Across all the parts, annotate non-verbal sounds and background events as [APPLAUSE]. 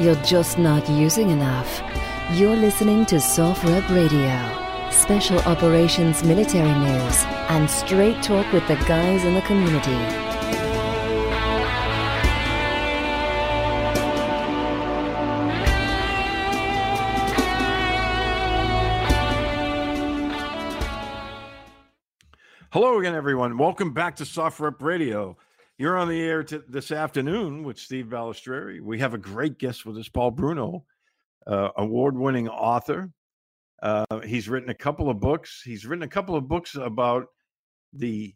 you're just not using enough. You're listening to SOFREP Radio, special operations military news, and straight talk with the guys in the community. Hello again, everyone. Welcome back to SOFREP Radio. You're on the air t- this afternoon with Steve Balistreri. We have a great guest with us, Paul Bruno, uh, award-winning author. Uh, he's written a couple of books. He's written a couple of books about the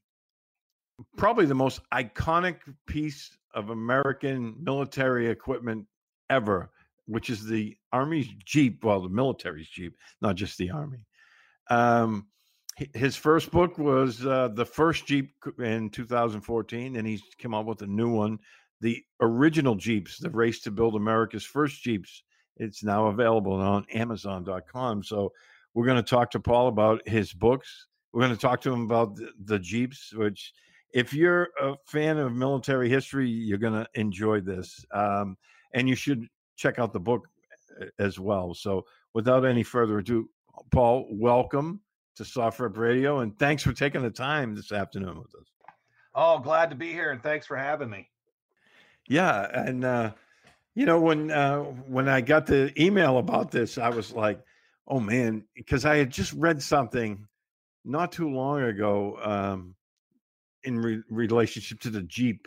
probably the most iconic piece of American military equipment ever, which is the Army's Jeep. Well, the military's Jeep, not just the Army. Um, his first book was uh, the first Jeep in 2014, and he's come out with a new one, the original Jeeps, the race to build America's first Jeeps. It's now available on Amazon.com. So we're going to talk to Paul about his books. We're going to talk to him about the, the Jeeps, which, if you're a fan of military history, you're going to enjoy this. Um, and you should check out the book uh, as well. So without any further ado, Paul, welcome to SOFREP Radio, and thanks for taking the time this afternoon with us. Oh, glad to be here, and thanks for having me. Yeah, and uh, you know when uh, when I got the email about this, I was like, "Oh man," because I had just read something not too long ago um, in re- relationship to the Jeep,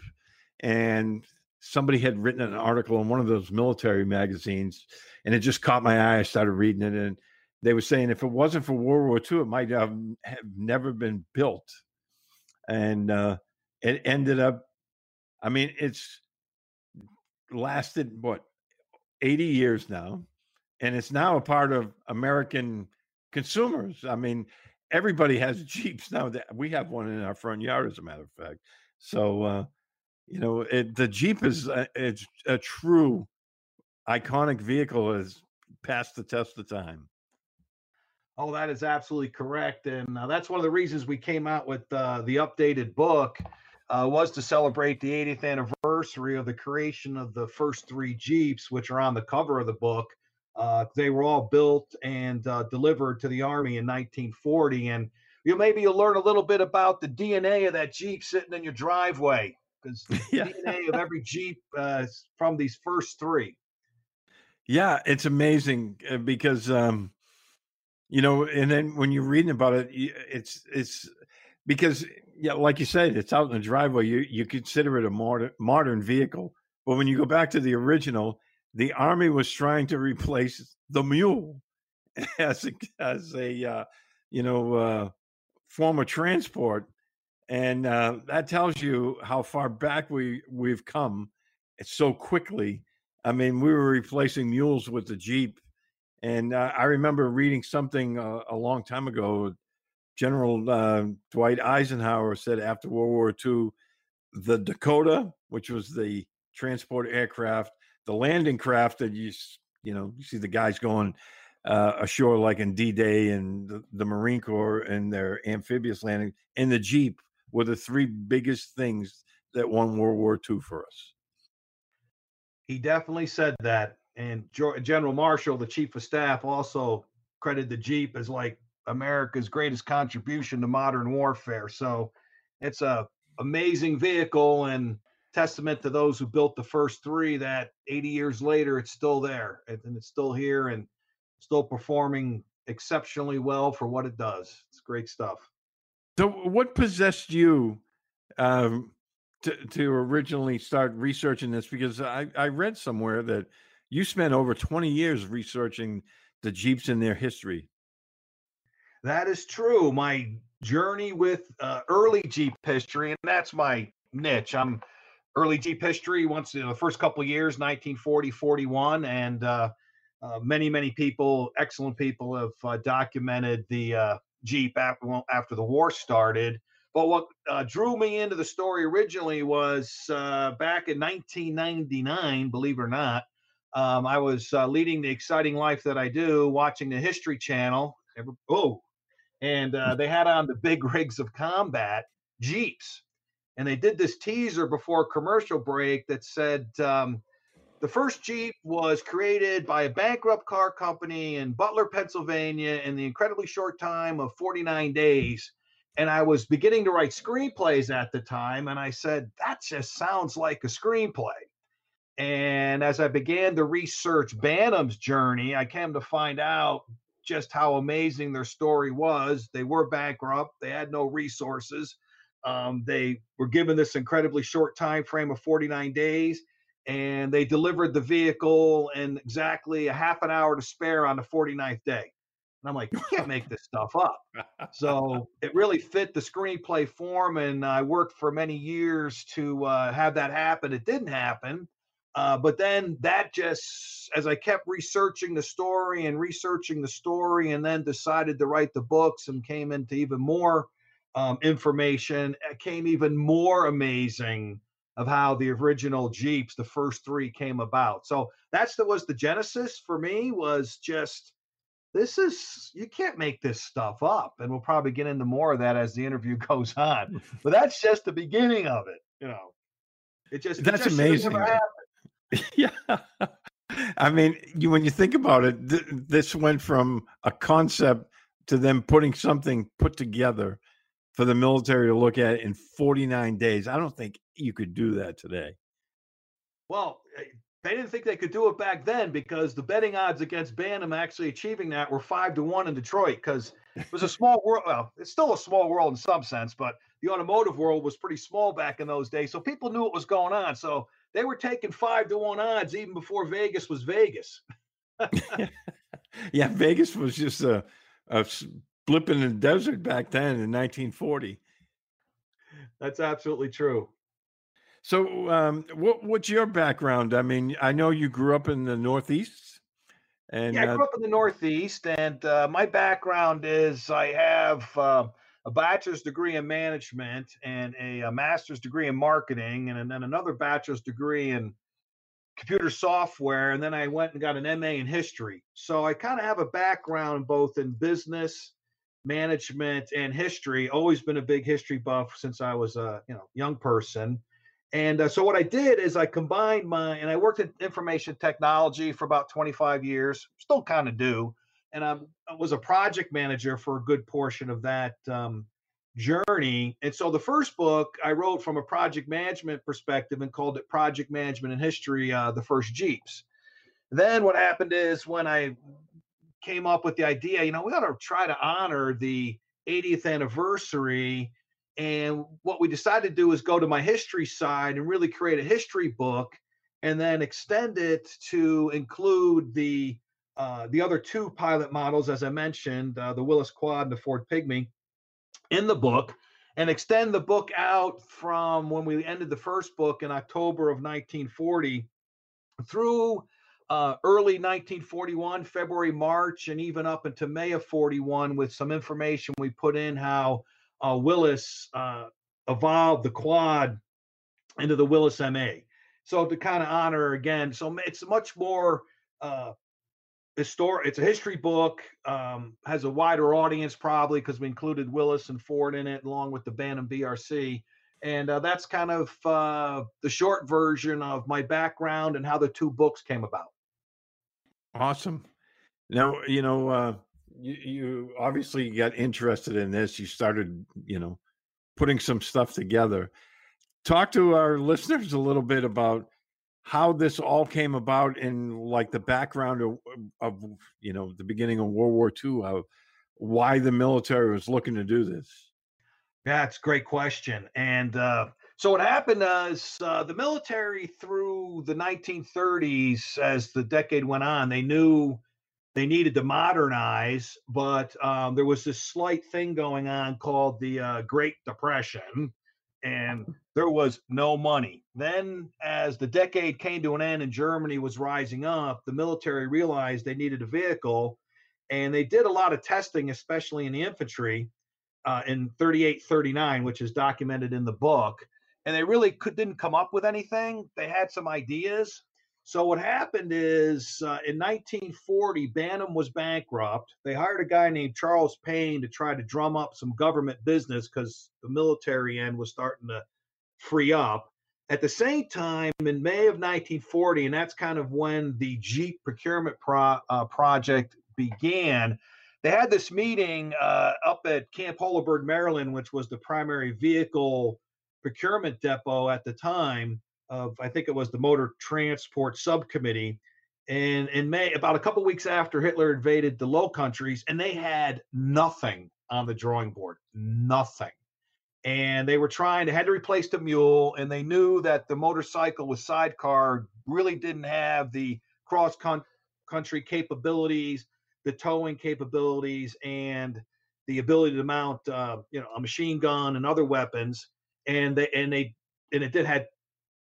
and somebody had written an article in one of those military magazines, and it just caught my eye. I started reading it, and they were saying if it wasn't for World War II, it might have, have never been built, and uh, it ended up. I mean, it's lasted what 80 years now and it's now a part of american consumers i mean everybody has [LAUGHS] jeeps now that we have one in our front yard as a matter of fact so uh you know, it, the Jeep is a, it's a true iconic vehicle has passed the test of time. Oh, that is absolutely correct, and uh, that's one of the reasons we came out with uh, the updated book. Uh, was to celebrate the 80th anniversary of the creation of the first three Jeeps, which are on the cover of the book. Uh, they were all built and uh, delivered to the Army in 1940, and you maybe you'll learn a little bit about the DNA of that Jeep sitting in your driveway because [LAUGHS] yeah. DNA of every Jeep uh, from these first three. Yeah, it's amazing because um, you know, and then when you're reading about it, it's it's because yeah, like you said, it's out in the driveway. You you consider it a modern modern vehicle, but when you go back to the original, the army was trying to replace the mule [LAUGHS] as a, as a uh, you know uh, form of transport, and uh, that tells you how far back we we've come so quickly. I mean, we were replacing mules with the jeep, and uh, I remember reading something uh, a long time ago. General uh, Dwight Eisenhower said after World War II, the Dakota, which was the transport aircraft, the landing craft that you you know you see the guys going uh, ashore like in D-Day and the, the, Marine Corps and their amphibious landing, and the Jeep were the three biggest things that won World War II for us. He definitely said that, and General Marshall, the Chief of Staff, also credited the Jeep as like America's greatest contribution to modern warfare. So it's a amazing vehicle and testament to those who built the first three that 80 years later it's still there and it's still here and still performing exceptionally well for what it does. It's great stuff. So what possessed you um, to, to originally start researching this? Because I, I read somewhere that you spent over 20 years researching the jeeps and their history that is true my journey with uh, early jeep history and that's my niche i'm early Jeep history once in the first couple years, 1940, 41, and uh, uh, many, many people, excellent people, have uh, documented the uh, Jeep after, after the war started. But what uh, drew me into the story originally was uh, back in 1999, believe it or not. Um, I was leading the exciting life that I do, watching the History Channel. Oh, and they had on the big [LAUGHS] rigs of combat Jeeps and they did this teaser before commercial break that said um, the first Jeep was created by a bankrupt car company in Butler, Pennsylvania, in the incredibly short time of 49 days. And I was beginning to write screenplays at the time, and I said, that just sounds like a screenplay. And as I began to research Bantam's journey, I came to find out just how amazing their story was. They were bankrupt, they had no resources um, they were given this incredibly short time frame of 49 days, and they delivered the vehicle in exactly a half an hour to spare on the 49th day. And I'm like, you can't make this stuff up. So it really fit the screenplay form, and I worked for many years to uh, have that happen. It didn't happen. Uh, but then that just, as I kept researching the story and researching the story, and then decided to write the books and came into even more um, information it came even more amazing of how the original Jeeps, the first three, came about. So that's the was the genesis for me was just this is you can't make this stuff up, and we'll probably get into more of that as the interview [LAUGHS] goes on. But that's just the beginning of it, you know. It just that's it just amazing. [LAUGHS] yeah. I mean, you when you think about it, th- this went from a concept to them putting something put together for the military to look at in 49 days. I don't think you could do that today. Well, eh, they didn't think they could do it back then because the betting odds against Bantam actually achieving that were five to one in Detroit because it was a small world. Well, it's still a small world in some sense, but the automotive world was pretty small back in those days. So people knew what was going on. So they were taking five to one odds even before Vegas was Vegas. [LAUGHS] yeah, Vegas was just a, a blip in the desert back then in 1940. That's absolutely true. So, um, what, what's your background? I mean, I know you grew up in the Northeast. And yeah, I grew uh, up in the Northeast, and uh, my background is I have uh, a bachelor's degree in management and a, a master's degree in marketing, and then another bachelor's degree in computer software. And then I went and got an MA in history. So I kind of have a background both in business management and history. Always been a big history buff since I was a you know young person. And uh, so what I did is I combined my and I worked in information technology for about 25 years. Still kind of do, and I'm, I was a project manager for a good portion of that um, journey. And so the first book I wrote from a project management perspective and called it Project Management and History: uh, The First Jeeps. Then what happened is when I came up with the idea, you know, we ought to try to honor the 80th anniversary. And what we decided to do is go to my history side and really create a history book and then extend it to include the uh, the other two pilot models, as I mentioned, uh, the Willys Quad and the Ford Pygmy, in the book, and extend the book out from when we ended the first book in October of 1940 through uh, early 1941, February, March, and even up into May of 41 with some information we put in how uh, Willys uh, evolved the quad into the Willys MA. So to kind of honor again, so it's much more uh, historic. It's a history book, um, has a wider audience probably because we included willys and Ford in it, along with the Bantam BRC. And uh, that's kind of uh, the short version of my background and how the two books came about. Awesome. Now, you know, uh, you, you obviously got interested in this. You started, you know, putting some stuff together. Talk to our listeners a little bit about how this all came about in like the background of, of you know the beginning of World War II, of why the military was looking to do this. That's a great question. And uh, so what happened is uh, the military through the 1930s, as the decade went on, they knew they needed to modernize, but um, there was this slight thing going on called the uh, Great Depression, and there was no money. Then, as the decade came to an end and Germany was rising up, the military realized they needed a vehicle, and they did a lot of testing, especially in the infantry. Uh, in 38 39 which is documented in the book and they really could didn't come up with anything. They had some ideas. So what happened is uh, in 1940, Bantam was bankrupt. They hired a guy named Charles Payne to try to drum up some government business because the military end was starting to free up. At the same time, in May of 1940, and that's kind of when the Jeep procurement pro, uh, project began, they had this meeting uh, up at Camp Holabird, Maryland, which was the primary vehicle procurement depot at the time of I think it was the Motor Transport Subcommittee. And in May, about a couple weeks after Hitler invaded the Low Countries, and they had nothing on the drawing board, nothing. And they were trying, they had to replace the mule, and they knew that the motorcycle with sidecar really didn't have the cross country capabilities, the towing capabilities, and the ability to mount, uh, you know, a machine gun and other weapons and they and they and it did had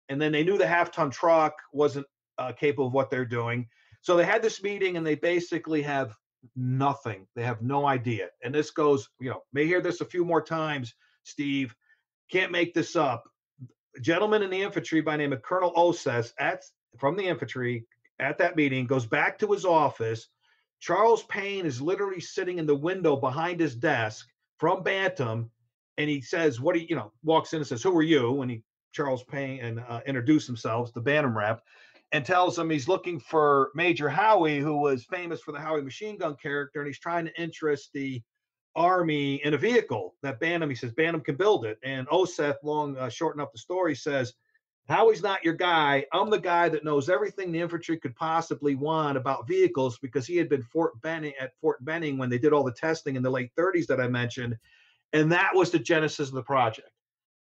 and then they knew the half ton truck wasn't uh, capable of what they're doing. So they had this meeting and they basically have nothing. They have no idea. And this goes you know may hear this a few more times steve. Can't make this up. A gentleman in the infantry by name of colonel oseth at from the infantry at that meeting goes back to his office. Charles payne is literally sitting in the window behind his desk from bantam and he says, "What do you, you know?" Walks in and says, "Who are you?" And he Charles Payne and uh, introduce themselves, the Bantam rep, and tells him he's looking for Major Howie, who was famous for the Howie machine gun character, and he's trying to interest the army in a vehicle that Bantam. He says Bantam can build it, and Oseth, long uh, shorten up the story, says. Howie's not your guy. I'm the guy that knows everything the infantry could possibly want about vehicles because he had been Fort Benning at Fort Benning when they did all the testing in the late 30s that I mentioned and that was the genesis of the project.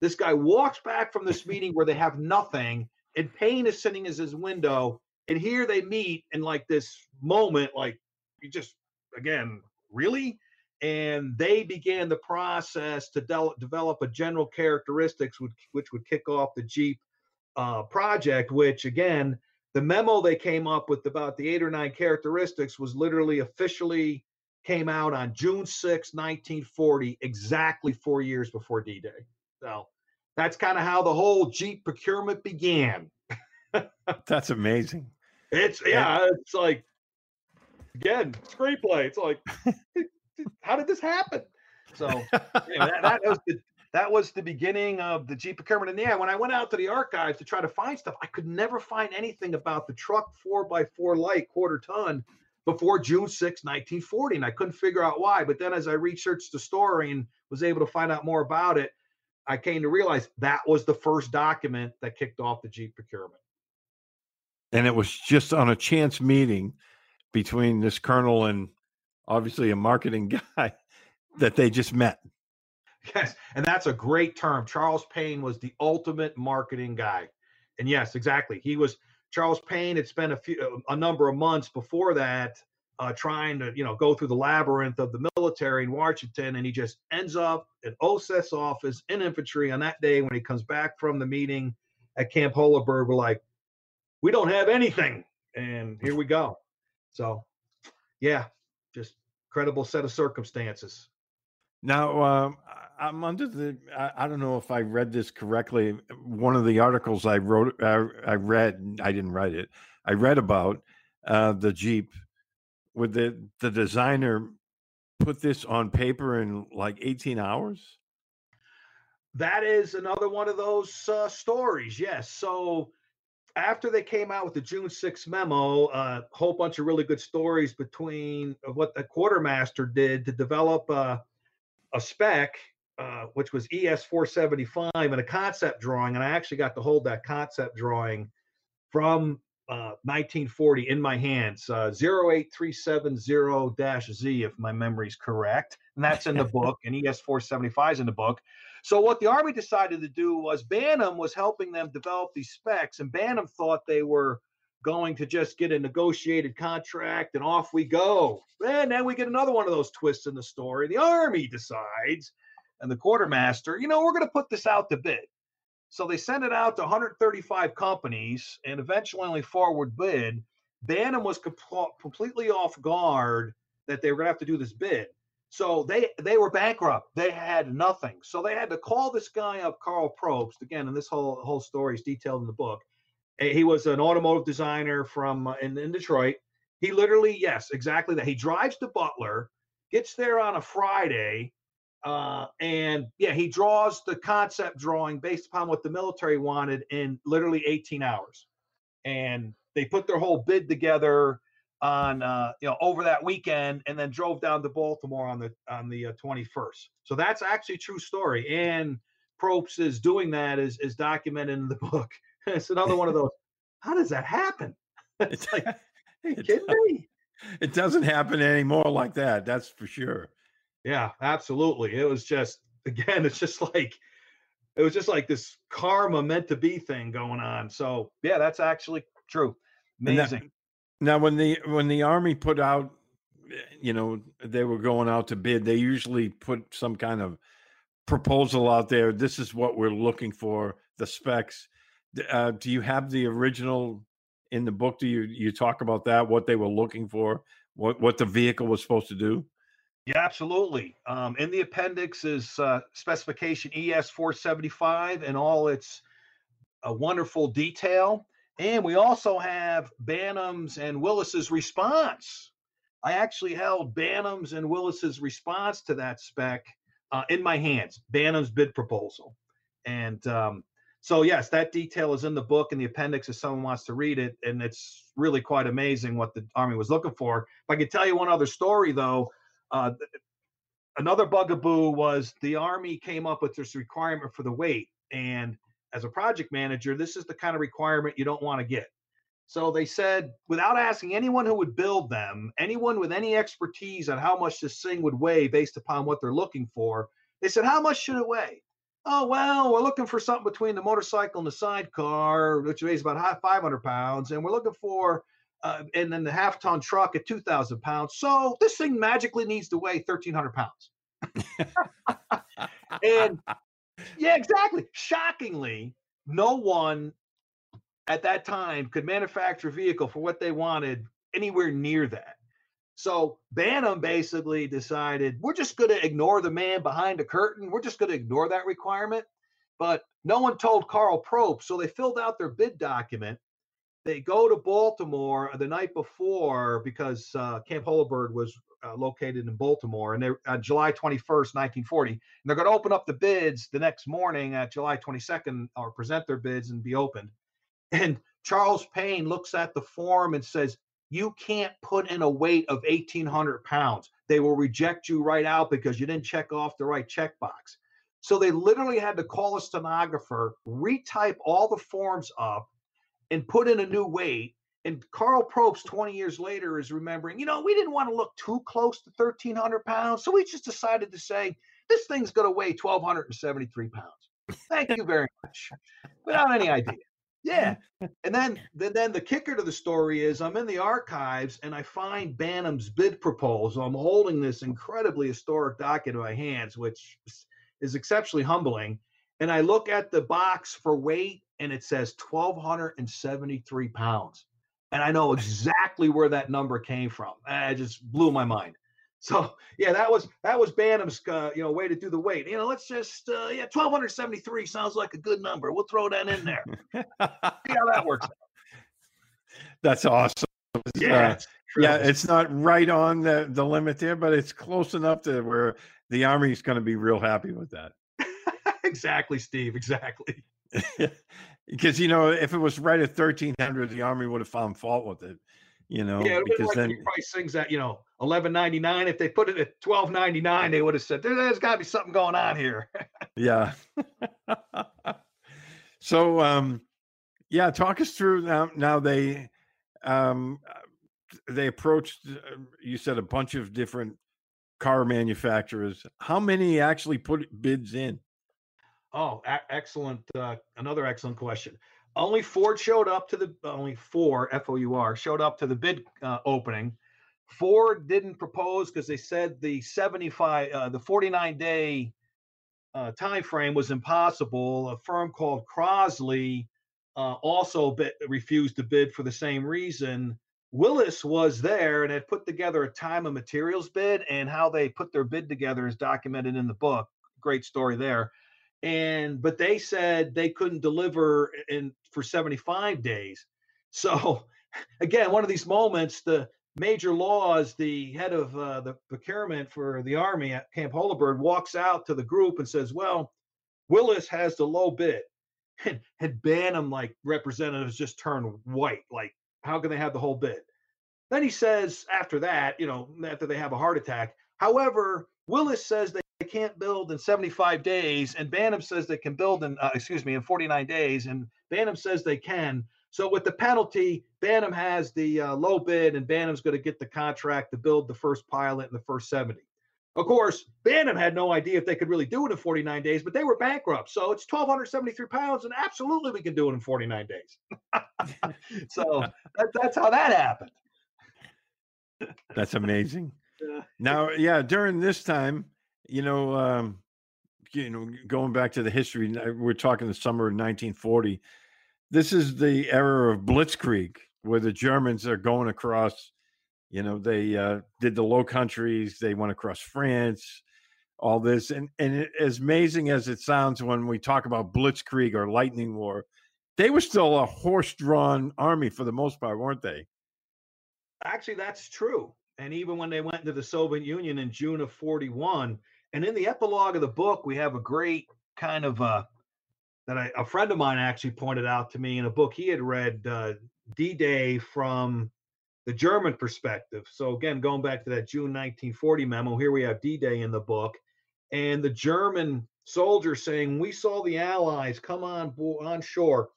This guy walks back from this meeting where they have nothing, and Payne is sitting as his window. And here they meet in like this moment, like you just again, really? And they began the process to de- develop a general characteristics which, which would kick off the Jeep uh, project, which again, the memo they came up with about the eight or nine characteristics was literally officially came out on June 6, 1940, exactly four years before D Day. So that's kind of how the whole Jeep procurement began. [LAUGHS] That's amazing. It's, yeah, it's like, again, screenplay. It's like, [LAUGHS] how did this happen? So know, that, that was the that was the beginning of the Jeep procurement. And yeah, when I went out to the archives to try to find stuff, I could never find anything about the truck four by four light quarter ton before June 6, 1940. And I couldn't figure out why. But then as I researched the story and was able to find out more about it, I came to realize that was the first document that kicked off the Jeep procurement. And it was just on a chance meeting between this colonel and obviously a marketing [LAUGHS] guy that they just met. Yes, and that's a great term. Charles Payne was the ultimate marketing guy. And yes, exactly. He was Charles Payne had spent a few a number of months before that uh, trying to, you know, go through the labyrinth of the military in Washington, and he just ends up at OSS office in infantry on that day when he comes back from the meeting at Camp Holabird. We're like, we don't have anything, and here we go. So, yeah, just credible set of circumstances. Now, um, I'm under the. I, I, don't know if I read this correctly. One of the articles I wrote, I, I read, I didn't write it. I read about uh, the Jeep. Would the the designer put this on paper in like 18 hours? That is another one of those uh, stories. Yes. So after they came out with the June 6 memo, a uh, whole bunch of really good stories between what the quartermaster did to develop uh, a spec uh, which was ES 475 and a concept drawing. And I actually got to hold that concept drawing from uh, 1940 in my hands, uh, 08370-Z, if my memory's correct. And that's in the [LAUGHS] book, and ES 475 is in the book. So what the Army decided to do was Bantam was helping them develop these specs, and Bantam thought they were going to just get a negotiated contract and off we go. And then we get another one of those twists in the story. The Army decides – and the quartermaster, you know, we're going to put this out to bid. So they sent it out to 135 companies and eventually only forward bid. Bantam was completely off guard that they were going to have to do this bid. So they they were bankrupt. They had nothing. So they had to call this guy up, Carl Probst. Again, and this whole whole story is detailed in the book. He was an automotive designer from uh, in, in Detroit. He literally, yes, exactly that. He drives to Butler, gets there on a Friday, uh, and yeah, he draws the concept drawing based upon what the military wanted in literally 18 hours. And they put their whole bid together on uh, you know over that weekend, and then drove down to Baltimore on the on the uh, 21st. So that's actually a true story. And Probst is doing that is is documented in the [LAUGHS] book. it's another one of those. How does that happen? [LAUGHS] it's like, [LAUGHS] it, kidding me? It doesn't happen anymore like that. That's for sure. Yeah, absolutely. It was just again, it's just like it was just like this karma meant to be thing going on. So yeah, that's actually true. Amazing. Now, now when the when the army put out you know they were going out to bid they usually put some kind of proposal out there this is what we're looking for the specs uh, do you have the original in the book do you you talk about that what they were looking for what what the vehicle was supposed to do yeah, absolutely. Um, in the appendix is uh, specification ES 475 and all its uh, wonderful detail. And we also have Bantam's and Willys's response. I actually held Bantam's and Willys's response to that spec uh, in my hands, Bantam's bid proposal. And um, so, yes, that detail is in the book in the appendix if someone wants to read it. And it's really quite amazing what the Army was looking for. If I could tell you one other story, though, uh, another bugaboo was the Army came up with this requirement for the weight. And as a project manager, this is the kind of requirement you don't want to get. So they said, without asking anyone who would build them, anyone with any expertise on how much this thing would weigh based upon what they're looking for, they said, How much should it weigh? Oh, well, we're looking for something between the motorcycle and the sidecar, which weighs about 500 pounds. And we're looking for uh, and then the half ton truck at 2,000 pounds. So this thing magically needs to weigh 1,300 pounds. [LAUGHS] and yeah, exactly. Shockingly, no one at that time could manufacture a vehicle for what they wanted anywhere near that. So Bantam basically decided we're just going to ignore the man behind the curtain. We're just going to ignore that requirement. But no one told Carl Probst. So they filled out their bid document. They go to Baltimore the night before because uh, Camp Holabird was uh, located in Baltimore, and they're on July 21st, 1940. And they're going to open up the bids the next morning at July 22nd, or present their bids and be opened. And Charles Payne looks at the form and says, "You can't put in a weight of 1,800 pounds. They will reject you right out because you didn't check off the right checkbox." So they literally had to call a stenographer, retype all the forms up, and put in a new weight. And Carl Probst, 20 years later, is remembering, you know, we didn't want to look too close to 1,300 pounds. So we just decided to say, this thing's going to weigh 1,273 pounds. Thank you very much. Without any idea. Yeah. And then, then, then the kicker to the story is I'm in the archives and I find Bantam's bid proposal. I'm holding this incredibly historic document in my hands, which is exceptionally humbling. And I look at the box for weight and it says 1,273 pounds. And I know exactly where that number came from. It just blew my mind. [LAUGHS] So yeah, that was that was Bantam's uh, you know way to do the weight. You know, let's just uh, yeah, 1,273 sounds like a good number. We'll throw that in there. See how that works. Out. [LAUGHS] That's awesome. Yeah, Uh, it's yeah, it's not right on the, the limit there, but it's close enough to where the Army's going to be real happy with that. [LAUGHS] exactly, Steve. Exactly. [LAUGHS] because you know, if it was right at thirteen hundred, the army would have found fault with it. You know, Yeah, because like then you price things at you know eleven ninety nine. If they put it at twelve ninety nine, they would have said there, there's got to be something going on here. yeah. [LAUGHS] so um, yeah, talk us through now. Now they um, they approached. uh, You said a bunch of different car manufacturers. How many actually put bids in? Oh, a- excellent! Uh, another excellent question. Only Ford showed up to the only four F O U R showed up to the bid uh, opening. Ford didn't propose because they said the seventy five, uh, the forty nine day uh, time frame was impossible. A firm called Crosley uh, also bid, refused to bid for the same reason. Willys was there and had put together a time and materials bid, and how they put their bid together is documented in the book. Great story there and but they said they couldn't deliver in for 75 days. So [LAUGHS] again one of these moments the major Lawes the head of uh, the procurement for the army at camp Holabird walks out to the group and says well willys has the low bid. [LAUGHS] And, and bantam like representatives just turn white like how can they have the whole bid? Then he says after that you know after they have a heart attack however willys says they they can't build in 75 days, and Bantam says they can build in, uh, excuse me, in 49 days, and Bantam says they can. So with the penalty, Bantam has the uh, low bid, and Bantam's going to get the contract to build the first pilot in the first 70. Of course, Bantam had no idea if they could really do it in 49 days, but they were bankrupt. So it's 1,273 pounds, and absolutely we can do it in 49 days. [LAUGHS] so that, that's how that happened. That's amazing. [LAUGHS] Now, yeah, during this time, you know, um, you know, going back to the history, we're talking the summer of 1940. This is the era of Blitzkrieg, where the Germans are going across. You know, they uh, did the Low Countries, they went across France, all this, and and it, as amazing as it sounds when we talk about Blitzkrieg or Lightning War, they were still a horse-drawn army for the most part, weren't they? Actually, that's true. And even when they went into the Soviet Union in June of 41, and in the epilogue of the book, we have a great kind of uh, that I, a friend of mine actually pointed out to me in a book he had read, uh, D Day from the German perspective. So, again, going back to that June 1940 memo, here we have D Day in the book, and the German soldier saying, We saw the Allies come on, bo- on shore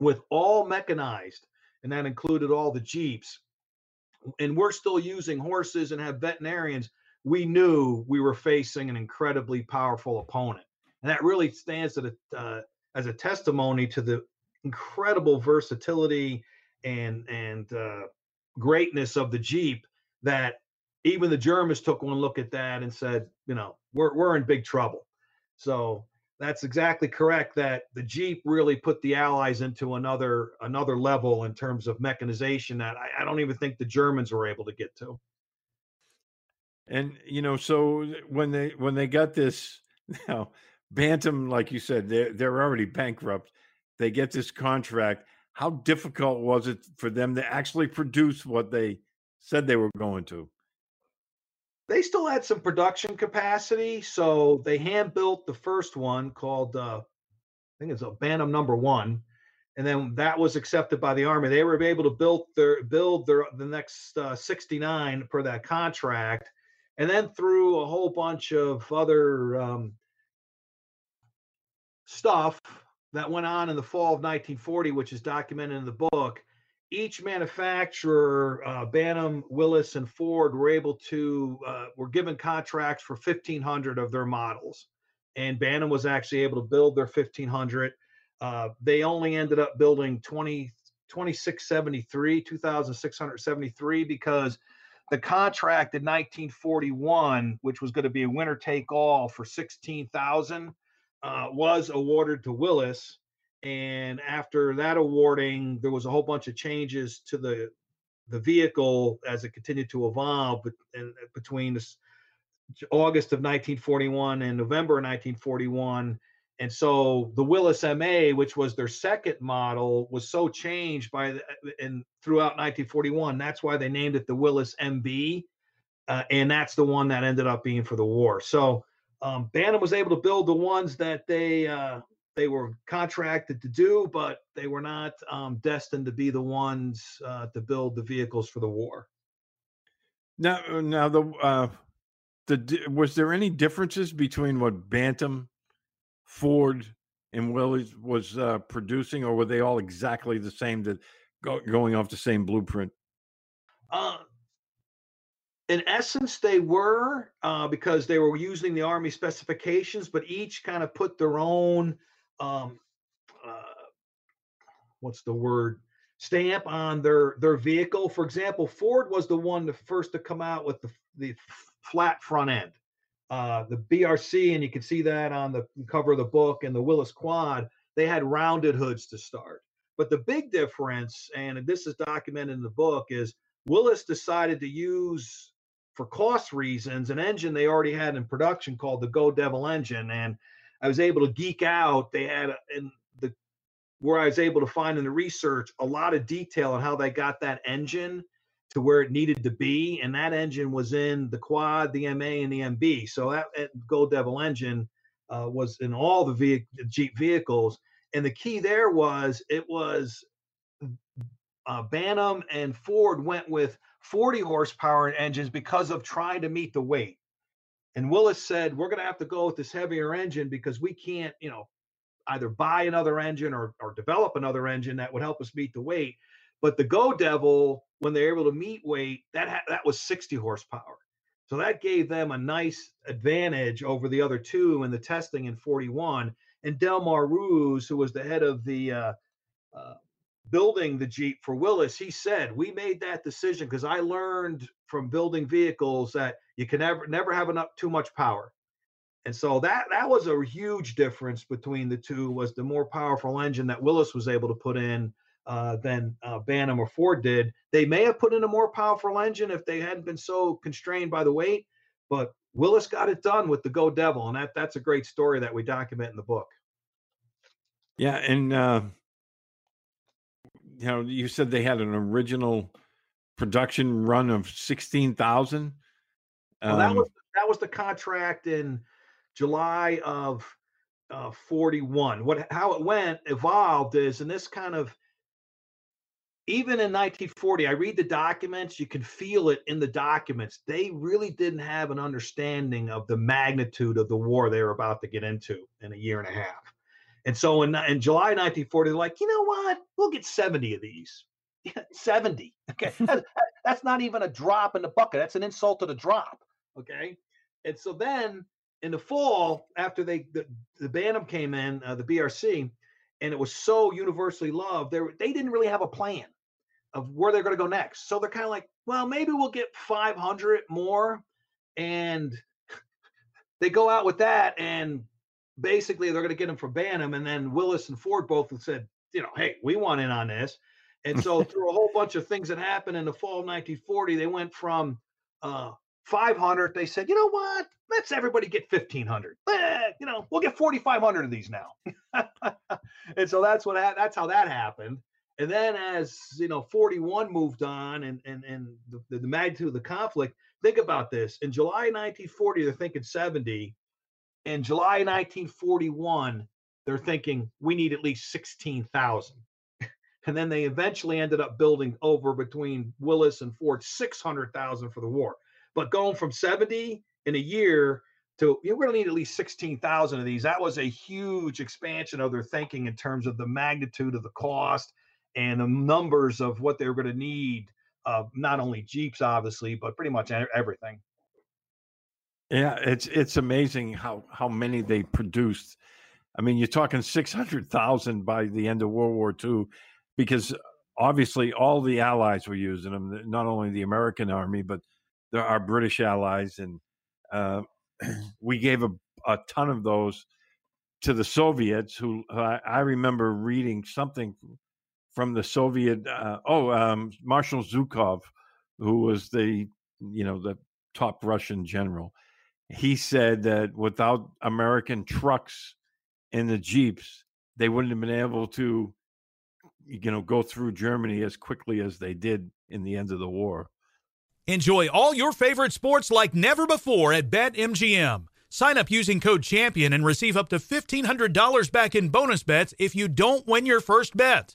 with all mechanized, and that included all the Jeeps and we're still using horses and have veterinarians, we knew we were facing an incredibly powerful opponent. And that really stands the, uh, as a testimony to the incredible versatility and and uh, greatness of the Jeep that even the Germans took one look at that and said, you know, we're we're in big trouble. So that's exactly correct. That the Jeep really put the Allies into another another level in terms of mechanization that I, I don't even think the Germans were able to get to. And you know, so when they when they got this [LAUGHS] now Bantam, like you said, they're they're already bankrupt. They get this contract. How difficult was it for them to actually produce what they said they were going to? They still had some production capacity, so they hand built the first one called uh, I think it's a Bantam number one, and then that was accepted by the army. They were able to build their build their the next uh, 69 per that contract, and then through a whole bunch of other um, stuff that went on in the fall of 1940, which is documented in the book, each manufacturer, uh, Bantam, Willys, and Ford, were able to uh, were given contracts for 1,500 of their models, and Bantam was actually able to build their 1,500. Uh, they only ended up building 20, 2673, 2,673 because the contract in 1941, which was going to be a winner take all for 16,000 uh, was awarded to Willys. And after that awarding, there was a whole bunch of changes to the the vehicle as it continued to evolve between August of 1941 and November of 1941. And so the Willys MA, which was their second model, was so changed by the, and throughout 1941. That's why they named it the Willys MB, uh, and that's the one that ended up being for the war. So um, Bantam was able to build the ones that they uh, they were contracted to do, but they were not um, destined to be the ones uh, to build the vehicles for the war. Now, uh, now the uh, the was there any differences between what Bantam, Ford, and Willys was uh, producing, or were they all exactly the same? That go, going off the same blueprint. Uh, in essence, they were uh, because they were using the Army specifications, but each kind of put their own, um, uh, what's the word, stamp on their their vehicle. For example, Ford was the one the first to come out with the the flat front end. Uh, the BRC, and you can see that on the cover of the book, and the Willys Quad, they had rounded hoods to start. But the big difference, and this is documented in the book, is Willys decided to use for cost reasons an engine they already had in production called the Go Devil engine, and I was able to geek out. They had in the where I was able to find in the research a lot of detail on how they got that engine to where it needed to be, and that engine was in the Quad, the MA, and the MB. So that, that Go Devil engine uh, was in all the ve- Jeep vehicles, and the key there was it was uh, Bantam and Ford went with 40 horsepower engines because of trying to meet the weight. And Willys said, we're going to have to go with this heavier engine because we can't, you know, either buy another engine or, or develop another engine that would help us meet the weight. But the Go Devil, when they're able to meet weight, that ha- that was 60 horsepower. So that gave them a nice advantage over the other two in the testing in 41. And Delmar Roos, who was the head of the uh, uh, building the Jeep for Willys, he said, We made that decision because I learned from building vehicles that you can never never have enough too much power. And so that that was a huge difference between the two was the more powerful engine that Willys was able to put in uh, than uh, Bantam or Ford did. They may have put in a more powerful engine if they hadn't been so constrained by the weight, but Willys got it done with the Go Devil, and that that's a great story that we document in the book. Yeah, and uh, you know, you said they had an original production run of sixteen thousand. Um, well, that was that was the contract in July of uh, forty one. What how it went evolved is, and this kind of even in 1940, I read the documents, you can feel it in the documents. They really didn't have an understanding of the magnitude of the war they were about to get into in a year and a half. And so in, in July 1940, they're like, you know what? We'll get 70 of these. 70. Okay. [LAUGHS] that's, that's not even a drop in the bucket. That's an insult to the drop. Okay. And so then in the fall, after they the, the Bantam came in, uh, the BRC, and it was so universally loved, they, they didn't really have a plan of where they're going to go next. So they're kind of like, well, maybe we'll get 500 more. And [LAUGHS] they go out with that. And basically they're going to get him for Bantam, and then Willys and Ford both said, you know, hey, we want in on this. And [LAUGHS] so through a whole bunch of things that happened in the fall of 1940, they went from uh, 500. They said, you know what? Let's everybody get 1500. Eh, you know, we'll get 4,500 of these now. [LAUGHS] and so that's what that's how that happened. And then as you know, 41 moved on, and and and the, the magnitude of the conflict. Think about this. In July 1940, they're thinking 70. In July 1941, they're thinking we need at least 16,000. [LAUGHS] and then they eventually ended up building over between Willys and Ford 600,000 for the war. But going from 70 in a year to you know, we're going to need at least 16,000 of these. That was a huge expansion of their thinking in terms of the magnitude of the cost and the numbers of what they're going to need. Uh, not only Jeeps, obviously, but pretty much everything. Yeah, it's it's amazing how how many they produced. I mean, you're talking six hundred thousand by the end of World War II, because obviously all the Allies were using them. Not only the American Army, but there are British allies, and uh, [CLEARS THROAT] we gave a, a ton of those to the Soviets. Who uh, I remember reading something from the Soviet. Uh, oh, um, Marshal Zhukov, who was the you know the top Russian general. He said that without American trucks and the jeeps, they wouldn't have been able to, you know, go through Germany as quickly as they did in the end of the war. Enjoy all your favorite sports like never before at BetMGM. Sign up using code CHAMPION and receive up to $1,500 back in bonus bets if you don't win your first bet.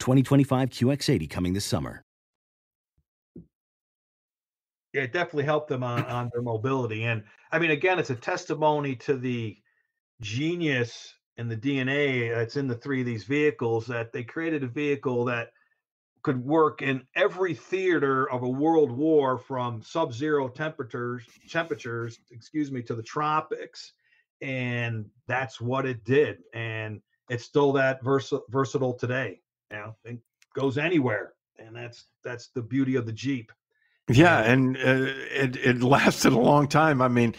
2025 QX80 coming this summer. Yeah, it definitely helped them on, on their mobility. And I mean, again, it's a testimony to the genius and the DNA that's in the three of these vehicles that they created a vehicle that could work in every theater of a world war from sub-zero temperatures temperatures excuse me to the tropics and that's what it did and it's still that vers- versatile today know it goes anywhere and that's that's the beauty of the jeep Yeah, and uh, it it [LAUGHS] lasted a long time. I mean,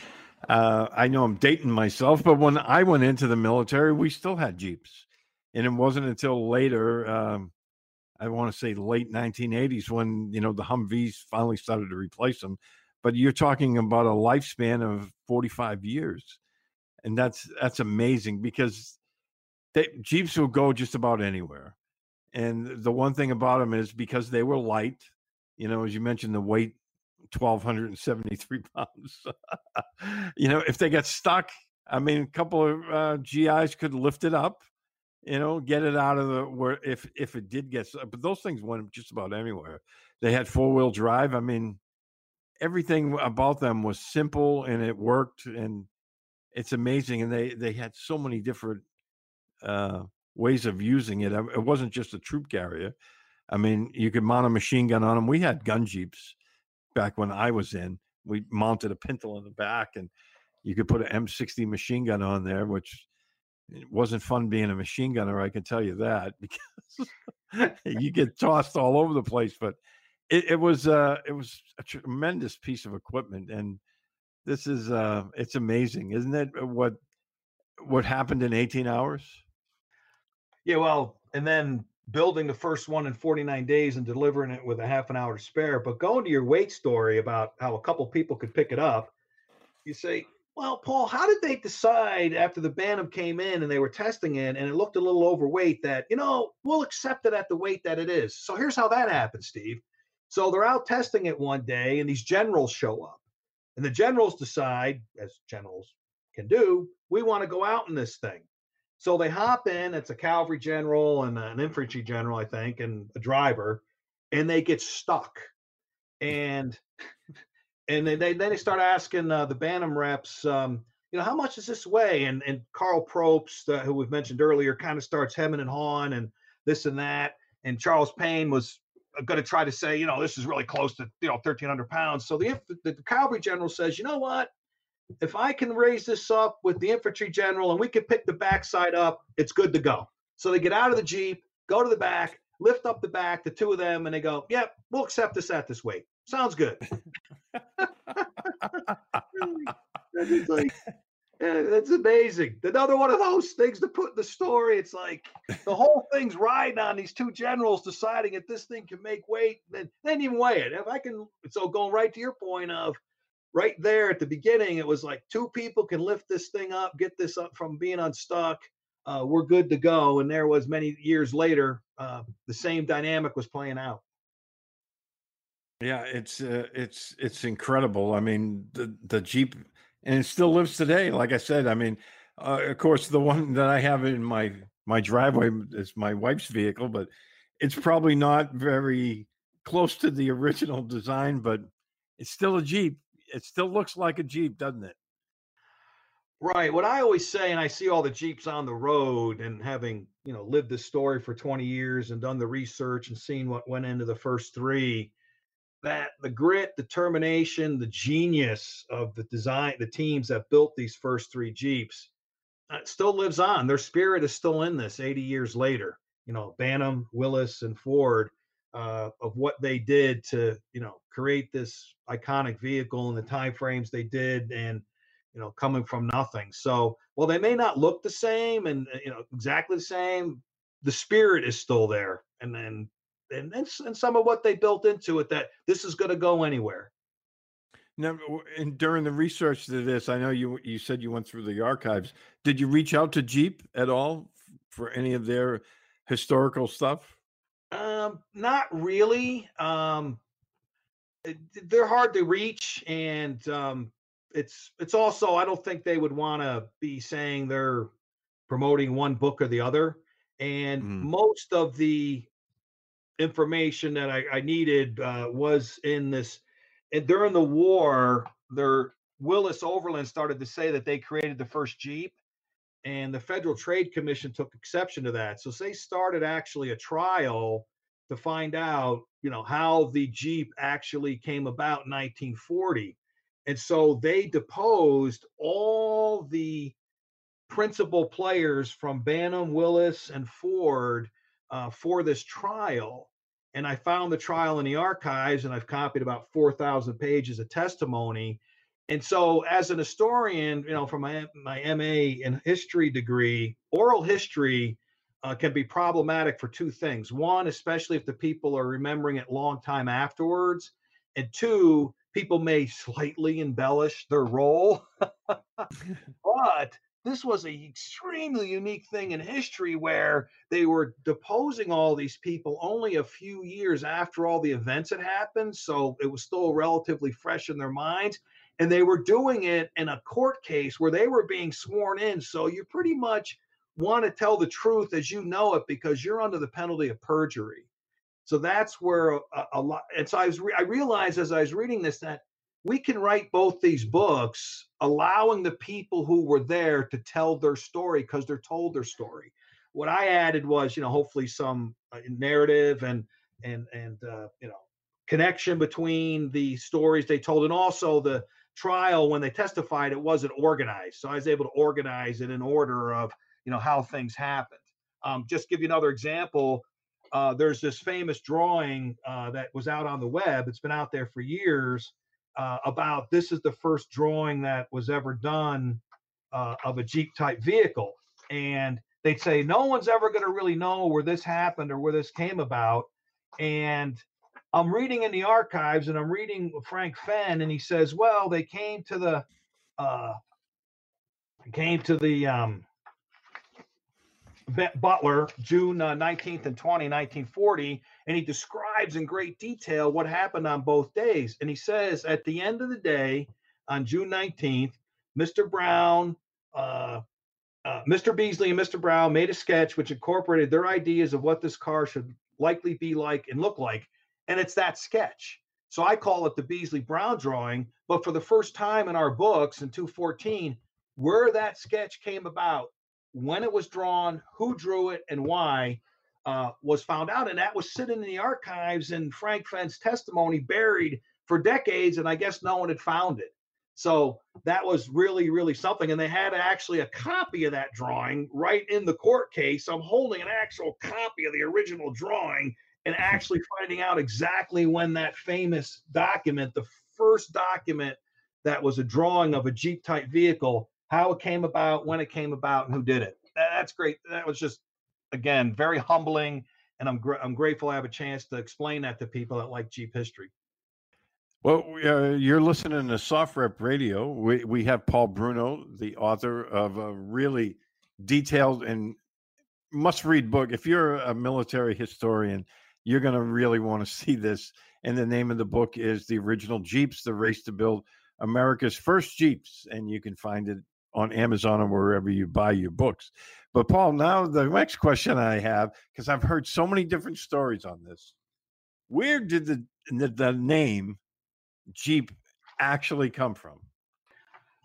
uh, I know I'm dating myself, but when I went into the military, we still had Jeeps, and it wasn't until later. Um, I want to say late 1980s when you know the Humvees finally started to replace them. But you're talking about a lifespan of 45 years, and that's that's amazing because they, Jeeps will go just about anywhere. And the one thing about them is because they were light, you know, as you mentioned, the weight 1,273 [LAUGHS] pounds. you know, if they get stuck, I mean, a couple of uh, GIs could lift it up, you know, get it out of the where if if it did get stuck. But those things went just about anywhere. They had four wheel drive. I mean, everything about them was simple and it worked, and it's amazing. And they they had so many different uh, ways of using it. It wasn't just a troop carrier. I mean, you could mount a machine gun on them. We had gun jeeps back when I was in. We mounted a pintle in the back, and you could put an M60 machine gun on there, which it wasn't fun being a machine gunner. I can tell you that [LAUGHS] because you get tossed all over the place. But it, it was uh, it was a tremendous piece of equipment, and this is uh, it's amazing, isn't it? What what happened in 18 hours? Yeah, well, and then building the first one in 49 days and delivering it with a half an hour to spare. But going to your weight story about how a couple people could pick it up, you say, well, Paul, how did they decide after the Bantam came in and they were testing it and it looked a little overweight that, you know, we'll accept it at the weight that it is? So here's how that happened, Steve. So they're out testing it one day and these generals show up. And the generals decide, as generals can do, we want to go out in this thing. So they hop in. It's a cavalry general and an infantry general, I think, and a driver, and they get stuck. And and then they then they start asking uh, the Bantam reps, um, you know, how much does this weigh? And and Karl Probst, uh, who we've mentioned earlier, kind of starts hemming and hawing and this and that. And Charles Payne was uh, going to try to say, you know, this is really close to you know 1,300 pounds. So the the, the cavalry general says, you know what? If I can raise this up with the infantry general and we can pick the backside up, it's good to go. So they get out of the Jeep, go to the back, lift up the back, the two of them, and they go, Yep, we'll accept this at this weight. Sounds good. [LAUGHS] it's like, that's amazing. Another one of those things to put in the story. It's like the whole thing's riding on these two generals deciding if this thing can make weight. Then, then even weigh it. If I can, so going right to your point of right there at the beginning, it was like two people can lift this thing up, get this up from being unstuck. Uh, we're good to go. And there was many years later, uh, the same dynamic was playing out. Yeah, it's uh, it's it's incredible. I mean, the the Jeep, and it still lives today. Like I said, I mean, uh, of course, the one that I have in my my driveway is my wife's vehicle, but it's probably not very close to the original design, but it's still a Jeep it still looks like a Jeep, doesn't it? Right. What I always say, and I see all the Jeeps on the road, and having you know lived this story for 20 years and done the research and seen what went into the first three, that the grit, determination, the genius of the design, the teams that built these first three Jeeps, uh, still lives on. Their spirit is still in this 80 years later. You know, Bantam, Willys, and Ford uh, of what they did to you know create this iconic vehicle and the time frames they did and you know coming from nothing. So well they may not look the same and uh, you know exactly the same the spirit is still there and then and, and, and some of what they built into it that this is going to go anywhere. Now and during the research to this i know you you said you went through the archives. Did you reach out to jeep at all for any of their historical stuff um, not really. Um, they're hard to reach, and um, it's it's also I don't think they would want to be saying they're promoting one book or the other. And mm. most of the information that I, I needed uh, was in this. And during the war, their Willys Overland started to say that they created the first Jeep, and the Federal Trade Commission took exception to that. So they started actually a trial to find out, you know, how the Jeep actually came about in 1940. And so they deposed all the principal players from Bantam, Willys, and Ford uh, for this trial. And I found the trial in the archives, and I've copied about 4,000 pages of testimony. And so, as an historian, you know, from my, my MA in history degree, oral history uh, can be problematic for two things. One, especially if the people are remembering it long time afterwards. And two, people may slightly embellish their role. [LAUGHS] but this was an extremely unique thing in history where they were deposing all these people only a few years after all the events had happened. So it was still relatively fresh in their minds. And they were doing it in a court case where they were being sworn in. So you pretty much want to tell the truth as you know it because you're under the penalty of perjury. So that's where a, a lot. And so I was, re- I realized as I was reading this that we can write both these books, allowing the people who were there to tell their story because they're told their story. What I added was, you know, hopefully some uh, narrative and and and uh, you know connection between the stories they told and also the trial when they testified it wasn't organized. So i was able to organize it in order of you know how things happened. Um, just give you another example uh, there's this famous drawing uh, that was out on the web. It's been out there for years uh, about this is the first drawing that was ever done uh, of a jeep type vehicle. And they'd say no one's ever going to really know where this happened or where this came about. And i'm reading in the archives and i'm reading frank fenn and he says well they came to the uh came to the um Butler, June uh, 19th and 20, 1940, and he describes in great detail what happened on both days. And he says at the end of the day, on June 19th, Mr. Brown, uh, uh, Mr. Beasley and Mr. Brown made a sketch which incorporated their ideas of what this car should likely be like and look like. And it's that sketch. So I call it the Beasley Brown drawing. But for the first time in our books in 214, where that sketch came about when it was drawn, who drew it, and why uh, was found out. And that was sitting in the archives in Frank Fenn's testimony, buried for decades. And I guess no one had found it. So that was really, really something. And they had actually a copy of that drawing right in the court case. I'm holding an actual copy of the original drawing and actually finding out exactly when that famous document, the first document that was a drawing of a Jeep type vehicle, how it came about, when it came about, and who did it. That's great. That was just, again, very humbling. And I'm, gr- I'm grateful I have a chance to explain that to people that like Jeep history. Well, uh, you're listening to SOFREP Radio. We, we have Paul Bruno, the author of a really detailed and must read book. If you're a military historian, you're going to really want to see this. And the name of the book is The Original Jeeps, The Race to Build America's First Jeeps. And you can find it on Amazon or wherever you buy your books. But Paul, now the next question I have, because I've heard so many different stories on this. Where did the, the, the name Jeep actually come from?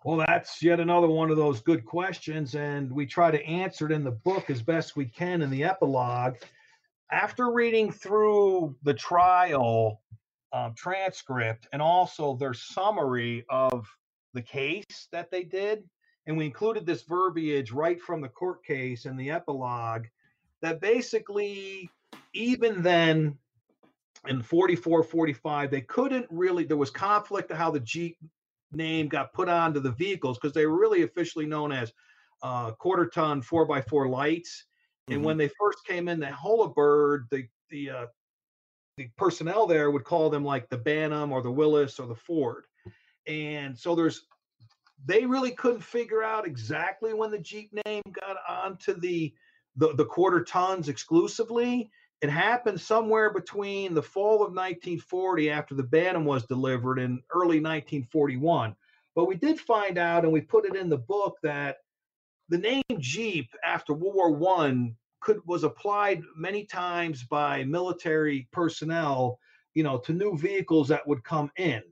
Well, that's yet another one of those good questions, and we try to answer it in the book as best we can in the epilogue. After reading through the trial um, transcript and also their summary of the case that they did, and we included this verbiage right from the court case and the epilogue that basically, even then, in 44 45 they couldn't really there was conflict of how the jeep name got put onto the vehicles because they were really officially known as uh, quarter ton four by four lights and Mm-hmm. when they first came in the Holabird, the the uh, the personnel there would call them like the Bantam or the Willys or the Ford. And so there's they really couldn't figure out exactly when the jeep name got onto the the, the quarter tons exclusively. It happened somewhere between the fall of 1940 after the bantam was delivered and early 1941 but we did find out and we put it in the book that the name jeep after world war one could was applied many times by military personnel you know to new vehicles that would come in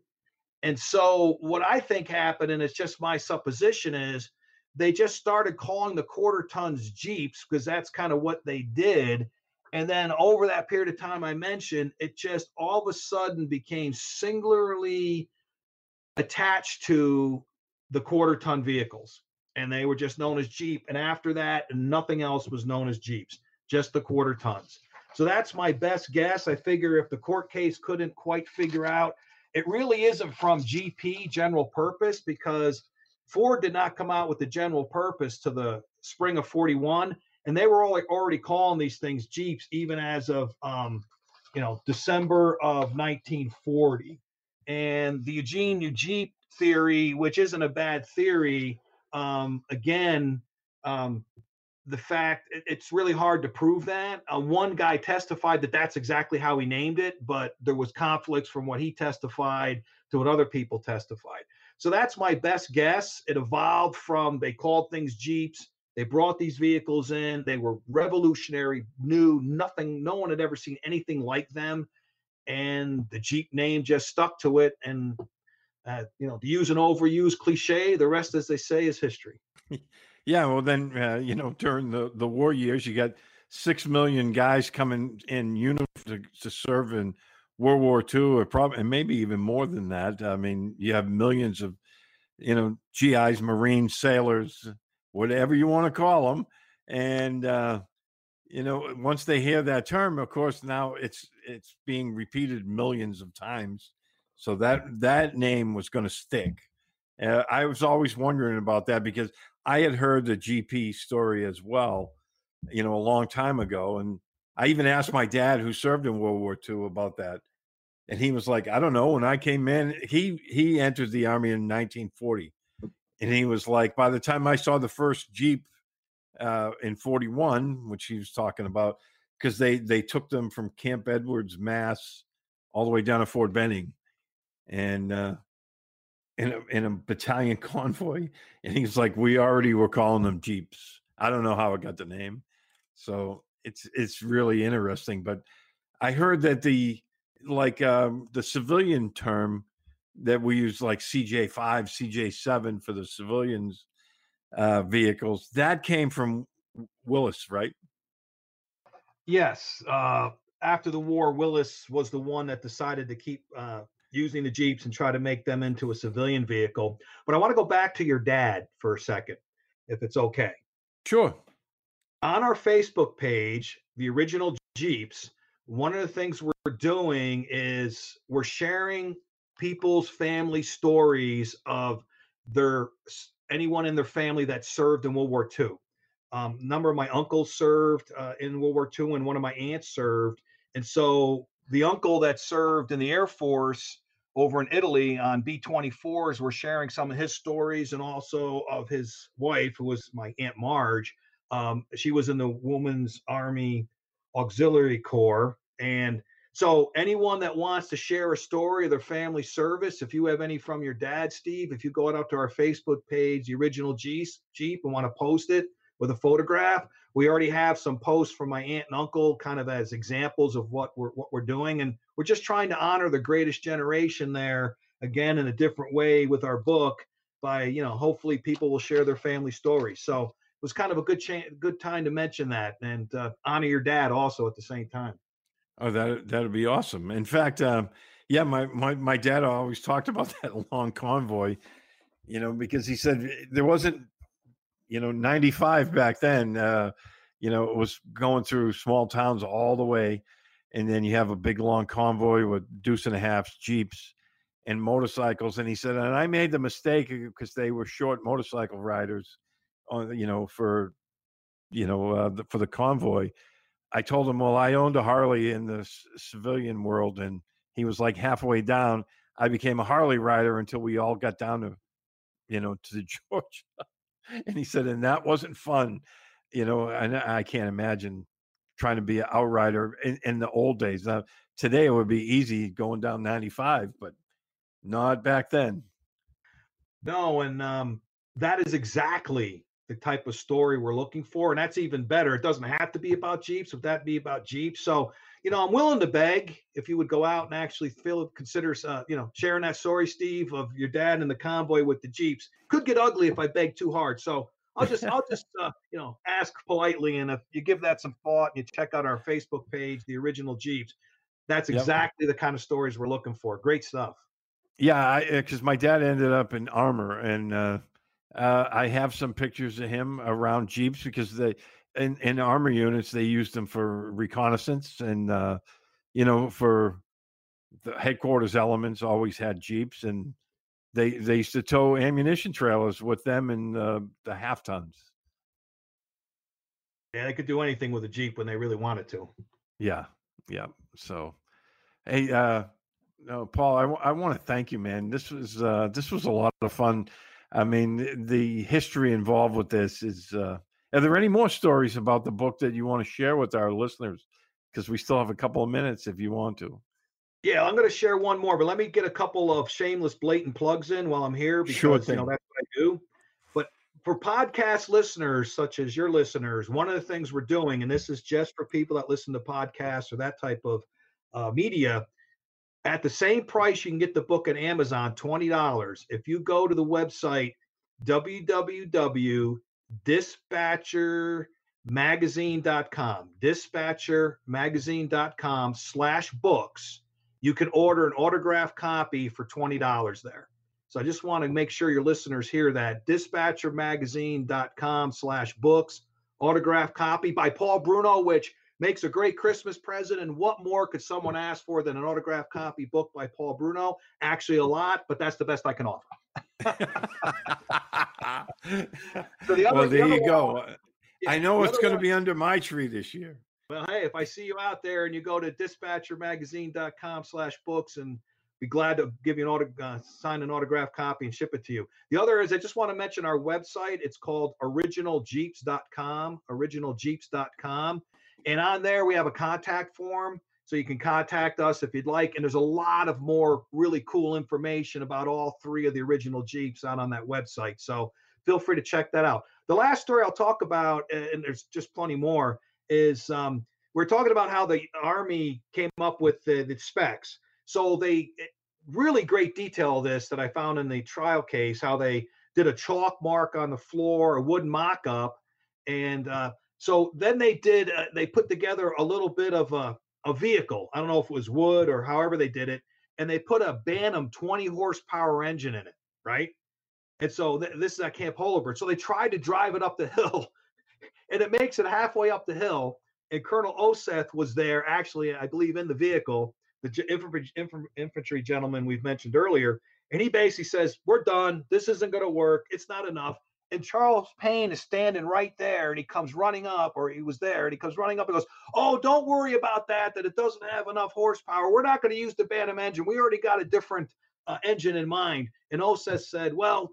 and so what I think happened, and it's just my supposition, is they just started calling the quarter tons Jeeps because that's kind of what they did. And then over that period of time I mentioned, it just all of a sudden became singularly attached to the quarter ton vehicles. And they were just known as Jeep. And after that, nothing else was known as Jeeps, just the quarter tons. So that's my best guess. I figure if the court case couldn't quite figure out, it really isn't from GP general purpose because Ford did not come out with the general purpose to the spring of 41 and they were already calling these things Jeeps even as of um, you know December of 1940. And the Eugene New Jeep theory, which isn't a bad theory, um, again, um, the fact it, it's really hard to prove that. Uh, one guy testified that that's exactly how he named it, but there was conflicts from what he testified to what other people testified. So that's my best guess. It evolved from they called things Jeeps they brought these vehicles in. They were revolutionary, new, nothing, no one had ever seen anything like them. And the Jeep name just stuck to it. And, uh, you know, to use an overused cliche, the rest, as they say, is history. Yeah. Well, then, uh, you know, during the, the war years, you got six million guys coming in uniform to, to serve in World War II, or probably, and maybe even more than that. I mean, you have millions of, you know, GIs, Marines, sailors, whatever you want to call them. And uh, you know, once they hear that term, of course, now it's it's being repeated millions of times. So that that name was going to stick. Uh, I was always wondering about that because I had heard the GP story as well, you know, a long time ago, and I even asked my dad, who served in World War II, about that, and he was like, "I don't know." When I came in, he he entered the army in 1940, and he was like, by the time I saw the first Jeep uh, in 41, which he was talking about, because they they took them from Camp Edwards, Mass, all the way down to Fort Benning, and uh, in a, in a battalion [LAUGHS] convoy. And he's like, we already were calling them Jeeps. I don't know how it got the name, so it's it's really interesting. But I heard that the like um, the civilian term that we use like CJ5, CJ7 for the civilians uh, vehicles. That came from Willys, right? Yes. Uh, after the war, Willys was the one that decided to keep uh, using the Jeeps and try to make them into a civilian vehicle. But I want to go back to your dad for a second, if it's okay. Sure. On our Facebook page, the original Jeeps, one of the things we're doing is we're sharing people's family stories of their anyone in their family that served in World War II. Um, a number of my uncles served uh, in World War II, and one of my aunts served. And so the uncle that served in the Air Force over in Italy on B 24s were sharing some of his stories and also of his wife, who was my Aunt Marge. Um, she was in the Women's Army Auxiliary Corps. And so, anyone that wants to share a story of their family service, if you have any from your dad, Steve, if you go out to our Facebook page, the original Jeep, and want to post it with a photograph, we already have some posts from my aunt and uncle, kind of as examples of what we're what we're doing, and we're just trying to honor the greatest generation there again in a different way with our book. By you know, hopefully people will share their family stories. So it was kind of a good cha- good time to mention that and uh, honor your dad also at the same time. Oh, that that'd be awesome. In fact, um, yeah, my, my my dad always talked about [LAUGHS] that long convoy, you know, because he said there wasn't, you know, 95 back then. Uh, you know, it was going through small towns all the way, and then you have a big long convoy with deuce and a half jeeps and motorcycles. And he said, and I made the mistake because they were short motorcycle riders, on you know, for you know, uh, the, for the convoy I told him, well, I owned a Harley in the civilian world, and he was like halfway down. I became a Harley rider until we all got down to, you know, to [LAUGHS] Georgia. And he said, and that wasn't fun, you know. And I can't imagine trying to be an outrider in, in the old days. Now, today it would be easy going down 95, but not back then. No, and um, that is exactly the type of story we're looking for. And that's even better. It doesn't have to be about Jeeps, but that be about Jeeps. So, you know, I'm willing to beg if you would go out and actually feel consider uh, you know, sharing that story, Steve, of your dad in the convoy with the Jeeps. Could get ugly if I beg too hard. So I'll just I'll just uh, you know ask politely, and if you give that some thought and you check out our Facebook page, the original Jeeps, that's exactly yep. the kind of stories we're looking for. Great stuff. Yeah, because my dad ended up in armor, and uh, uh, I have some pictures of him around Jeeps because they in in armor units they used them for reconnaissance and uh, you know for the headquarters elements always had jeeps and they they used to tow ammunition trailers with them in uh, the half tons. Yeah, they could do anything with a jeep when they really wanted to. Yeah, yeah. So, hey, uh, no, Paul, I, w- I want to thank you, man. This was uh, this was a lot of fun. I mean, the history involved with this is. Uh, are there any more stories about the book that you want to share with our listeners? Because we still have a couple of minutes if you want to. Yeah, I'm going to share one more, but let me get a couple of shameless, blatant plugs in while I'm here because Sure you know that's what I do. But for podcast listeners, such as your listeners, one of the things we're doing, and this is just for people that listen to podcasts or that type of uh, media, at the same price you can get the book at Amazon, twenty dollars. If you go to the website www.dispatchermagazine.com, dispatchermagazine.com slash books, you can order an autographed copy for $20 there. So I just want to make sure your listeners hear that. Dispatchermagazine.com slash books, autographed copy by Paul Bruno, which makes a great Christmas present. And what more could someone ask for than an autographed copy book by Paul Bruno? Actually, a lot, but that's the best I can offer. [LAUGHS] So the other- well, the there other you go. one- I know it's going to be under my tree this year. Well, hey, if I see you out there and you go to dispatchermagazine.com slash books and be glad to give you an auto, uh, sign an autograph copy and ship it to you. The other is I just want to mention our website. It's called originaljeeps.com, originaljeeps.com. And on there we have a contact form so you can contact us if you'd like. And there's a lot of more really cool information about all three of the original Jeeps out on that website. So feel free to check that out. The last story I'll talk about, and there's just plenty more, is um, we're talking about how the Army came up with the, the specs. So they really great detail of this that I found in the trial case, how they did a chalk mark on the floor, a wooden mock up. And uh, so then they did, uh, they put together a little bit of a, a vehicle. I don't know if it was wood or however they did it. And they put a Bantam 20 horsepower engine in it, right? And so th- this is at Camp Holabird. So they tried to drive it up the [LAUGHS] hill, and it makes it halfway up the hill. And Colonel Oseth was there, actually, I believe, in the vehicle, the infantry, infantry gentleman we've mentioned earlier. And he basically says, We're done. This isn't going to work. It's not enough. And Charles Payne is standing right there, and he comes running up, or he was there, and he comes running up and goes, Oh, don't worry about that, that it doesn't have enough horsepower. We're not going to use the Bantam engine. We already got a different uh, engine in mind. And Oseth said, Well,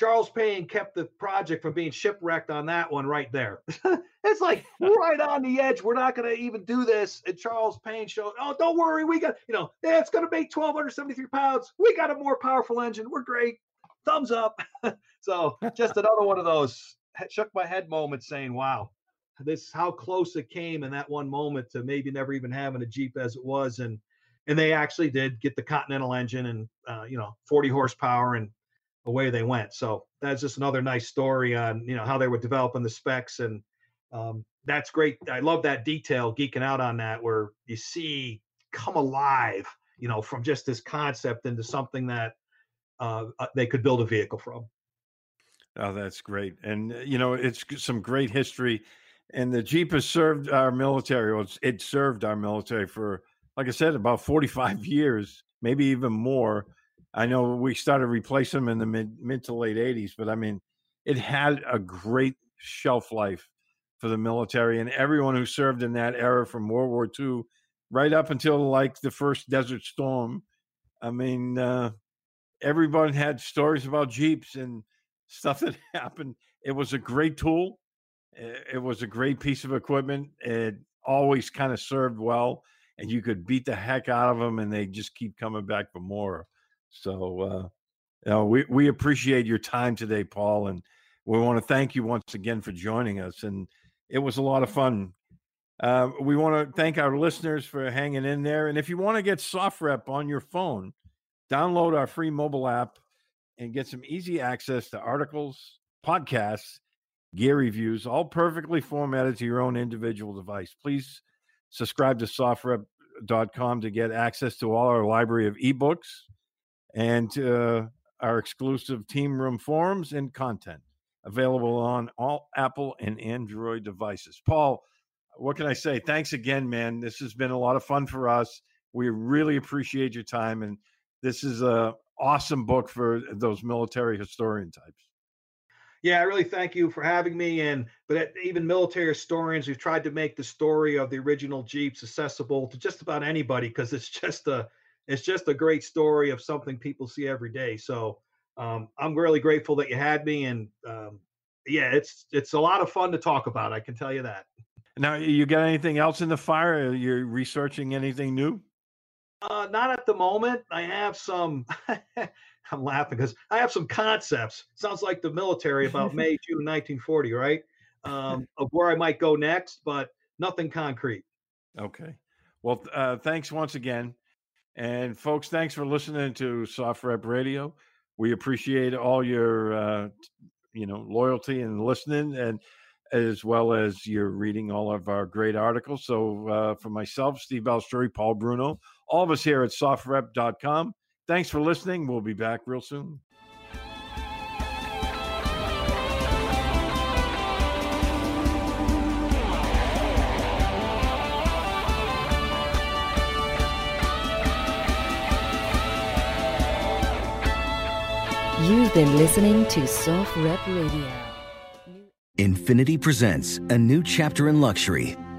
Charles Payne kept the project from being shipwrecked on that one right there. [LAUGHS] it's like [LAUGHS] right on the edge. We're not going to even do this. And Charles Payne showed, oh, don't worry. We got, you know, yeah, it's going to make 1,273 pounds. We got a more powerful engine. We're great. Thumbs up. [LAUGHS] so just another one of those shook my head moments saying, wow, this how close it came in that one moment to maybe never even having a Jeep as it was. And, and they actually did get the Continental engine and, uh, you know, 40 horsepower and away they went. So that's just another nice story on you know how they were developing the specs, and um, that's great. I love that detail, geeking out on that, where you see come alive, you know, from just this concept into something that uh, uh, they could build a vehicle from. Oh, that's great. And, uh, you know, it's some great history. And the Jeep has served our military, it served our military for, like I said, about 45 [LAUGHS] years, maybe even more. I know we started replacing them in the mid, mid to late 80s, but I mean, it had a great shelf life for the military and everyone who served in that era from World War II right up until like the first Desert Storm. I mean, uh, everyone had stories about Jeeps and stuff that [LAUGHS] happened. It was a great tool. It was a great piece of equipment. It always kind of served well, and you could beat the heck out of them, and they just keep coming back for more. So, uh, you know, we we appreciate your time today, Paul, and we want to thank you once again for joining us. And it was a lot of fun. Uh, we want to thank our listeners for hanging in there. And if you want to get SOFREP on your phone, download our free mobile app and get some easy access to articles, podcasts, gear reviews, all perfectly formatted to your own individual device. Please subscribe to softrep.com to get access to all our library of ebooks and uh, our exclusive team room forums and content. available on all Apple and Android devices. Paul, what can I say? Thanks again, man. This has been a lot of fun for us. We really appreciate your time, and this is a awesome book for those military historian types. Yeah, I really thank you for having me. And but even military historians, we've tried to make the story of the original Jeeps accessible to just about anybody because it's just a it's just a great story of something people see every day. So um, I'm really grateful that you had me, and um, yeah, it's it's a lot of fun to talk about. I can tell you that. Now, you got anything else in the fire? You're you researching anything new? Uh, not at the moment. I have some. [LAUGHS] I'm laughing because I have some concepts. Sounds like the military about [LAUGHS] May, June 1940, right? Um, [LAUGHS] of where I might go next, but nothing concrete. Okay. Well, uh, thanks once again. And folks, thanks for listening to SOFREP Radio. We appreciate all your, uh, you know, loyalty and listening, and as well as your reading all of our great articles. So, uh, for myself, Steve Balestrieri, Paul Bruno, all of us here at softrep.com, thanks for listening. We'll be back real soon. You've been listening to SOFREP Radio. Infiniti presents a new chapter in luxury,